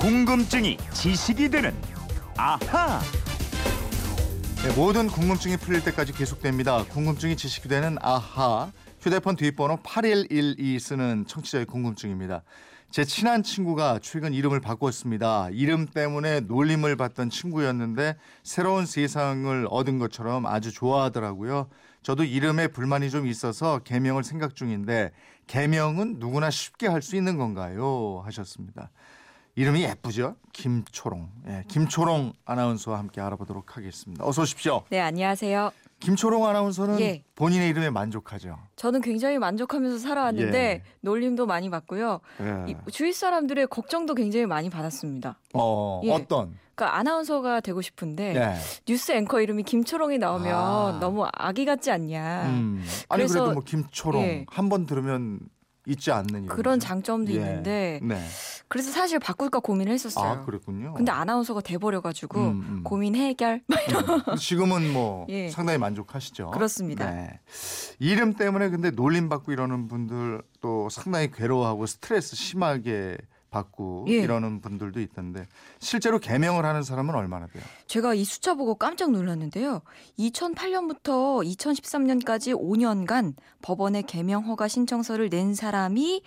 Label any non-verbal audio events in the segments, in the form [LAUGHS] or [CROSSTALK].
궁금증이 지식이 되는 아하. 네, 모든 궁금증이 풀릴 때까지 계속됩니다. 궁금증이 지식이 되는 아하. 휴대폰 뒷번호 8112 쓰는 청취자의 궁금증입니다. 제 친한 친구가 최근 이름을 바꿨습니다. 이름 때문에 놀림을 받던 친구였는데 새로운 세상을 얻은 것처럼 아주 좋아하더라고요. 저도 이름에 불만이 좀 있어서 개명을 생각 중인데 개명은 누구나 쉽게 할 수 있는 건가요? 하셨습니다. 이름이 예쁘죠? 김초롱. 예, 김초롱 아나운서와 함께 알아보도록 하겠습니다. 어서 오십시오. 네, 안녕하세요. 김초롱 아나운서는 예. 본인의 이름에 만족하죠. 저는 굉장히 만족하면서 살아왔는데 예. 놀림도 많이 받고요. 예. 이- 주위 사람들의 걱정도 굉장히 많이 받았습니다. 어, 예. 어떤? 그러니까 아나운서가 되고 싶은데 예. 뉴스 앵커 이름이 김초롱이 나오면 아. 너무 아기 같지 않냐. 음. 아니 그래서- 그래도 뭐 김초롱 예. 한번 들으면 잊지 않는 이름. 그런 장점도 예. 있는데 네. 그래서 사실 바꿀까 고민을 했었어요. 아, 그랬군요. 근데 아나운서가 돼버려가지고 음, 음. 고민 해결 음. 지금은 뭐 [LAUGHS] 예. 상당히 만족하시죠. 그렇습니다. 네. 이름 때문에 근데 놀림 받고 이러는 분들 또 상당히 괴로워하고 스트레스 심하게 받고 예. 이러는 분들도 있던데 실제로 개명을 하는 사람은 얼마나 돼요? 제가 이 숫자 보고 깜짝 놀랐는데요. 2008년부터 2013년까지 5년간 법원에 개명 허가 신청서를 낸 사람이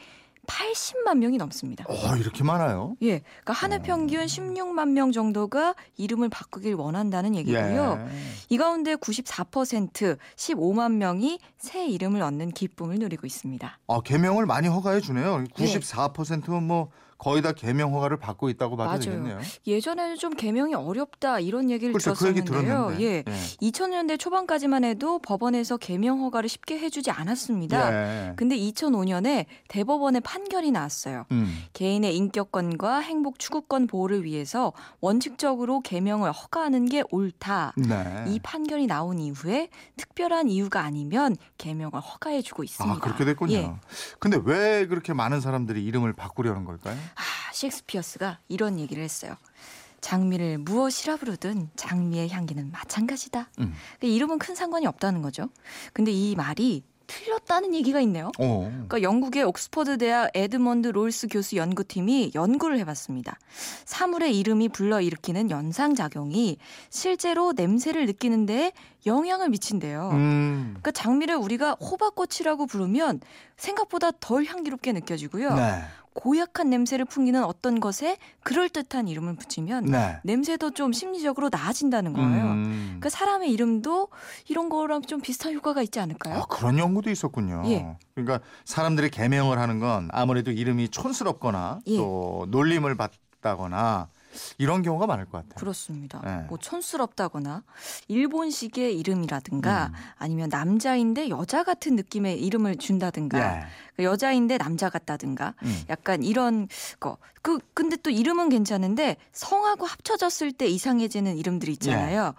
80만 명이 넘습니다. 어, 이렇게 많아요? 예, 그러니까 한 해 평균 16만 명 정도가 이름을 바꾸길 원한다는 얘기고요. 예. 이 가운데 94% 15만 명이 새 이름을 얻는 기쁨을 누리고 있습니다. 아, 개명을 많이 허가해 주네요. 예. 94%는 뭐 거의 다 개명 허가를 받고 있다고 봐도 맞아요. 되겠네요. 예전에는 좀 개명이 어렵다 이런 얘기를 글쎄 그 얘기 들었었는데요. 들었는데. 예. 2000년대 초반까지만 해도 법원에서 개명 허가를 쉽게 해주지 않았습니다. 예. 근데 2005년에 대법원의 판결이 나왔어요. 음. 개인의 인격권과 행복 추구권 보호를 위해서 원칙적으로 개명을 허가하는 게 옳다. 네. 이 판결이 나온 이후에 특별한 이유가 아니면 개명을 허가해주고 있습니다. 아, 그렇게 됐군요. 예. 근데 왜 그렇게 많은 사람들이 이름을 바꾸려는 걸까요? 아, 셰익스피어가 이런 얘기를 했어요. 장미를 무엇이라 부르든 장미의 향기는 마찬가지다. 음. 그 이름은 큰 상관이 없다는 거죠. 근데 이 말이 틀렸다는 얘기가 있네요. 어. 그러니까 영국의 옥스퍼드 대학 에드먼드 롤스 교수 연구팀이 연구를 해봤습니다. 사물의 이름이 불러일으키는 연상 작용이 실제로 냄새를 느끼는 데에 영향을 미친대요. 음. 그러니까 장미를 우리가 호박꽃이라고 부르면 생각보다 덜 향기롭게 느껴지고요. 네. 고약한 냄새를 풍기는 어떤 것에 그럴듯한 이름을 붙이면 네. 냄새도 좀 심리적으로 나아진다는 거예요. 음. 그러니까 사람의 이름도 이런 거랑 좀 비슷한 효과가 있지 않을까요? 아, 그런 연구도 있었군요. 예. 그러니까 사람들이 개명을 하는 건 아무래도 이름이 촌스럽거나 예. 또 놀림을 받다거나 이런 경우가 많을 것 같아요. 그렇습니다. 네. 뭐 촌스럽다거나 일본식의 이름이라든가 음. 아니면 남자인데 여자 같은 느낌의 이름을 준다든가 예. 그 여자인데 남자 같다든가 음. 약간 이런 거. 그 근데 또 이름은 괜찮은데 성하고 합쳐졌을 때 이상해지는 이름들이 있잖아요.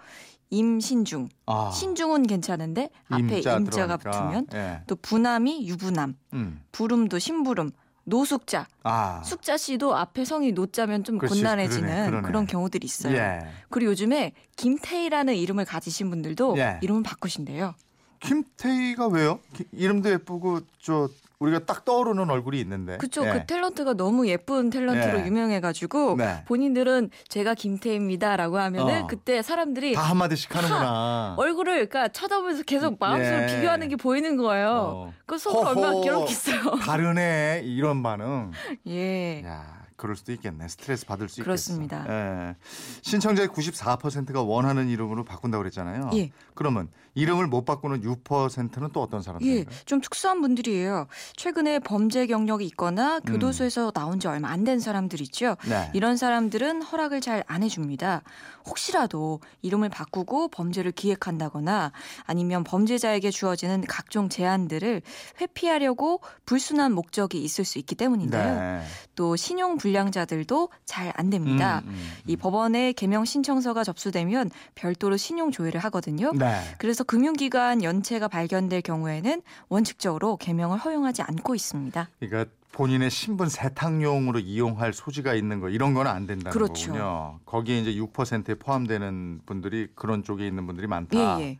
임신중, 아, 신중은 괜찮은데 앞에 임자 임자가 들어가니까. 붙으면 예. 또 부남이 유부남, 음. 부름도 신부름, 노숙자, 아. 숙자 씨도 앞에 성이 노자면 좀 그렇지, 곤란해지는 그러네, 그러네. 그런 경우들이 있어요. 예. 그리고 요즘에 김태희라는 이름을 가지신 분들도 예. 이름을 바꾸신대요. 김태희가 왜요? 기- 이름도 예쁘고 저 우리가 딱 떠오르는 얼굴이 있는데. 그쵸. 예. 그 탤런트가 너무 예쁜 탤런트로 예. 유명해가지고 네. 본인들은 제가 김태희입니다라고 하면은 어. 그때 사람들이 다 한마디씩 하는구나. 얼굴을 그러니까 쳐다보면서 계속 마음속으로 예. 비교하는 게 보이는 거예요. 어. 그 속으로. 얼마나 괴롭겠어요. 다르네 이런 반응. [LAUGHS] 예. 야, 그럴 수도 있겠네. 스트레스 받을 수 그렇습니다. 있겠어. 예. 신청자의 94%가 원하는 이름으로 바꾼다고 그랬잖아요. 예. 그러면 이름을 못 바꾸는 6%는 또 어떤 예, 사람들인가요? 좀 특수한 분들이에요. 최근에 범죄 경력이 있거나 교도소에서 나온 지 얼마 안 된 사람들 있죠. 네. 이런 사람들은 허락을 잘 안 해줍니다. 혹시라도 이름을 바꾸고 범죄를 기획한다거나 아니면 범죄자에게 주어지는 각종 제한들을 회피하려고 불순한 목적이 있을 수 있기 때문인데요. 네. 또 신용 불량자들도 잘 안 됩니다. 음, 음, 이 법원에 개명 신청서가 접수되면 별도로 신용 조회를 하거든요. 네. 그래서 금융기관 연체가 발견될 경우에는 원칙적으로 개명을 허용하지 않고 있습니다. 그러니까 본인의 신분 세탁용으로 이용할 소지가 있는 거 이런 거는 안 된다는 그렇죠. 거군요. 거기에 이제 6%에 포함되는 분들이 그런 쪽에 있는 분들이 많다. 예, 예.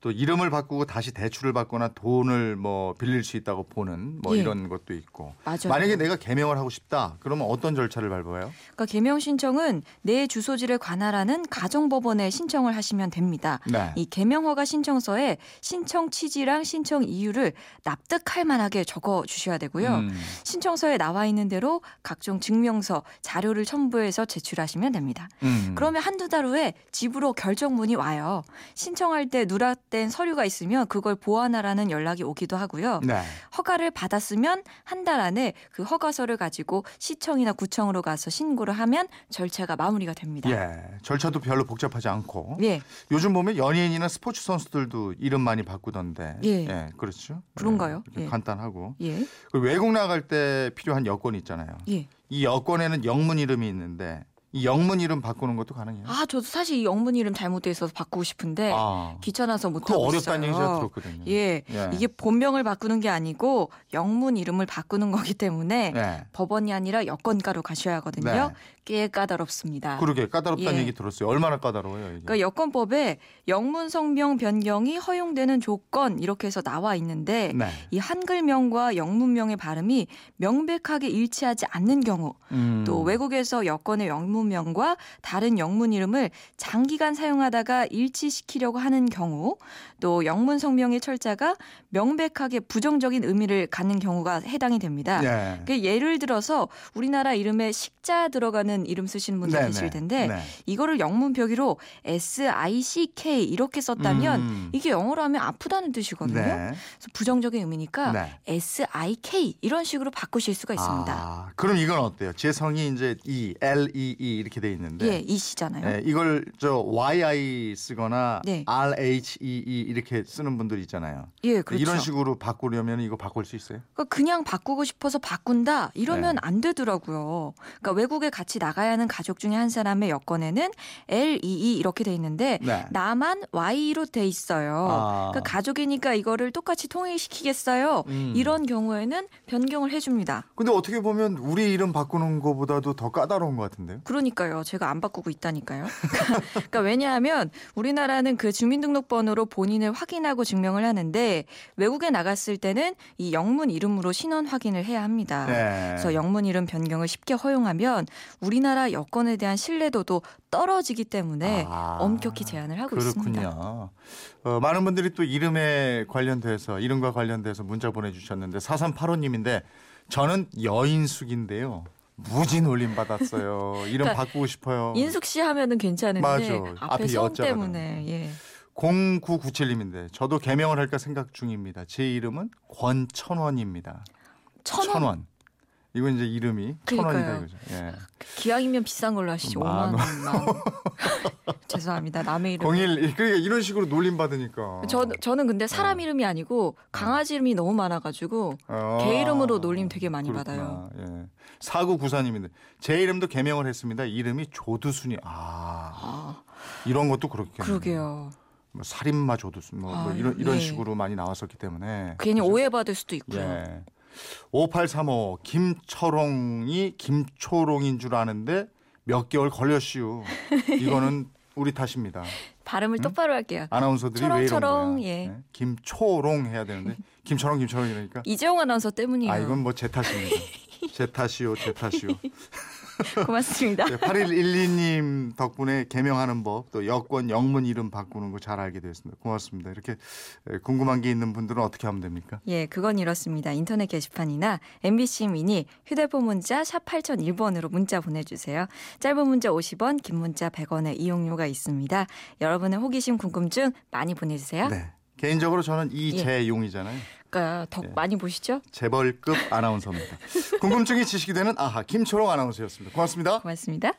또 이름을 바꾸고 다시 대출을 받거나 돈을 뭐 빌릴 수 있다고 보는 뭐 예. 이런 것도 있고. 맞아요. 만약에 내가 개명을 하고 싶다. 그러면 어떤 절차를 밟아요? 그러니까 개명 신청은 내 주소지를 관할하는 가정법원에 신청을 하시면 됩니다. 네. 이 개명 허가 신청서에 신청 취지랑 신청 이유를 납득할 만하게 적어 주셔야 되고요. 음. 신청서에 나와 있는 대로 각종 증명서, 자료를 첨부해서 제출하시면 됩니다. 음. 그러면 한두 달 후에 집으로 결정문이 와요. 신청할 때 누락 된 서류가 있으면 그걸 보완하라는 연락이 오기도 하고요. 네. 허가를 받았으면 한 달 안에 그 허가서를 가지고 시청이나 구청으로 가서 신고를 하면 절차가 마무리가 됩니다. 예. 절차도 별로 복잡하지 않고. 예, 요즘 보면 연예인이나 스포츠 선수들도 이름 많이 바꾸던데. 예. 그렇죠. 그런가요? 예, 이렇게 예. 간단하고. 예, 그리고 외국 나갈 때 필요한 여권이 있잖아요. 예. 이 여권에는 영문 이름이 있는데 이 영문 이름 바꾸는 것도 가능해요. 아, 저도 사실 이 영문 이름 잘못돼 있어서 바꾸고 싶은데 아. 귀찮아서 못 하고 어렵다는 얘기. 제가 들었거든요. 예, 예. 이게 본명을 바꾸는 게 아니고 영문 이름을 바꾸는 거기 때문에 네. 법원이 아니라 여권가로 가셔야 하거든요. 네. 꽤 까다롭습니다. 그러게 까다롭다는 예. 얘기 들었어요. 얼마나 까다로워요, 이게. 그러니까 여권법에 영문 성명 변경이 허용되는 조건 이렇게 해서 나와 있는데 네. 이 한글명과 영문명의 발음이 명백하게 일치하지 않는 경우 음. 또 외국에서 여권의 영문 명과 다른 영문 이름을 장기간 사용하다가 일치시키려고 하는 경우 또 영문 성명의 철자가 명백하게 부정적인 의미를 갖는 경우가 해당이 됩니다. 예. 그 예를 들어서 우리나라 이름에 식자 들어가는 이름 쓰시는 분들 네네. 계실 텐데 네. 이거를 영문 표기로 S I C K 이렇게 썼다면 음. 이게 영어로 하면 아프다는 뜻이거든요. 네. 그래서 부정적인 의미니까 네. S I K 이런 식으로 바꾸실 수가 있습니다. 아, 그럼 이건 어때요? 제 성이 이제 E, L, E, E 이렇게 돼 있는데 예, 이시잖아요. 예, 이걸 저 YI 쓰거나 네. R, H, E, 이렇게 쓰는 분들 있잖아요. 예, 그렇죠. 이런 식으로 바꾸려면 이거 바꿀 수 있어요? 그러니까 그냥 바꾸고 싶어서 바꾼다 이러면 네. 안 되더라고요. 그러니까 외국에 같이 나가야 하는 가족 중에 한 사람의 여권에는 L E 이렇게 돼 있는데 네. 나만 Y로 돼 있어요. 아. 그러니까 가족이니까 이거를 똑같이 통일시키겠어요. 음. 이런 경우에는 변경을 해줍니다. 근데 어떻게 보면 우리 이름 바꾸는 것보다도 더 까다로운 것 같은데요? 그 러니까요. 제가 안 바꾸고 있다니까요. [LAUGHS] 그러니까 왜냐하면 우리나라는 그 주민등록번호로 본인을 확인하고 증명을 하는데 외국에 나갔을 때는 이 영문 이름으로 신원 확인을 해야 합니다. 네. 그래서 영문 이름 변경을 쉽게 허용하면 우리나라 여권에 대한 신뢰도도 떨어지기 때문에 아, 엄격히 제한을 하고 있습니다. 그렇군요. 어, 많은 분들이 또 이름에 관련돼서 이름과 관련돼서 문자 보내주셨는데 4385님인데 저는 여인숙인데요. 무지 놀림 받았어요. 이름 그러니까 바꾸고 싶어요. 인숙 씨 하면은 괜찮은데 맞아. 앞에 성. 때문에 예. 0997님인데 저도 개명을 할까 생각 중입니다. 제 이름은 권천원입니다. 천원 천원. 이건 이제 이름이. 천원이다 이거죠. 예. 기왕이면 비싼 걸로 하시죠. 만 5만 원 만. [LAUGHS] 죄송합니다. 남의 이름. 01 그러니까 이런 식으로 놀림 받으니까. 저, 저는 근데 사람 어. 이름이 아니고 강아지 이름이 너무 많아가지고 어. 개 이름으로 놀림 되게 많이 그렇구나. 받아요. 예. 4994님인데 제 이름도 개명을 했습니다. 이름이 조두순이. 아 아, 이런 것도 그렇겠네요. 그러게요. 뭐 살인마 조두순 뭐, 뭐 아, 이런 이런 예. 식으로 많이 나왔었기 때문에. 괜히 그죠? 오해받을 수도 있고요. 예. 5835 김철홍이 김초롱인 줄 아는데 몇 개월 걸렸슈. 이거는 우리 탓입니다. 발음을 똑바로 할게요. 아나운서들이 왜 이런 초롱초롱, 거야? 예. 네? 김초롱 해야 되는데 김철홍 김철홍 이러니까 이재용 아나운서 때문이에요. 아 이건 뭐 제 탓입니다. 제 탓이요, 제 탓이요. [LAUGHS] [LAUGHS] 고맙습니다. 네, 8112님 덕분에 개명하는 법, 또 여권 영문 이름 바꾸는 거 잘 알게 됐습니다. 고맙습니다. 이렇게 에, 궁금한 게 있는 분들은 어떻게 하면 됩니까? 예, 그건 이렇습니다. 인터넷 게시판이나 MBC 미니 휴대폰 문자 샵 8001번으로 문자 보내주세요. 짧은 문자 50원, 긴 문자 100원의 이용료가 있습니다. 여러분의 호기심, 궁금증 많이 보내주세요. 네. 개인적으로 저는 예. 이재용이잖아요. 그 러니까 덕 예. 많이 보시죠? 재벌급 아나운서입니다. 궁금증이 지식이 되는 아하 김초롱 아나운서였습니다. 고맙습니다. 고맙습니다.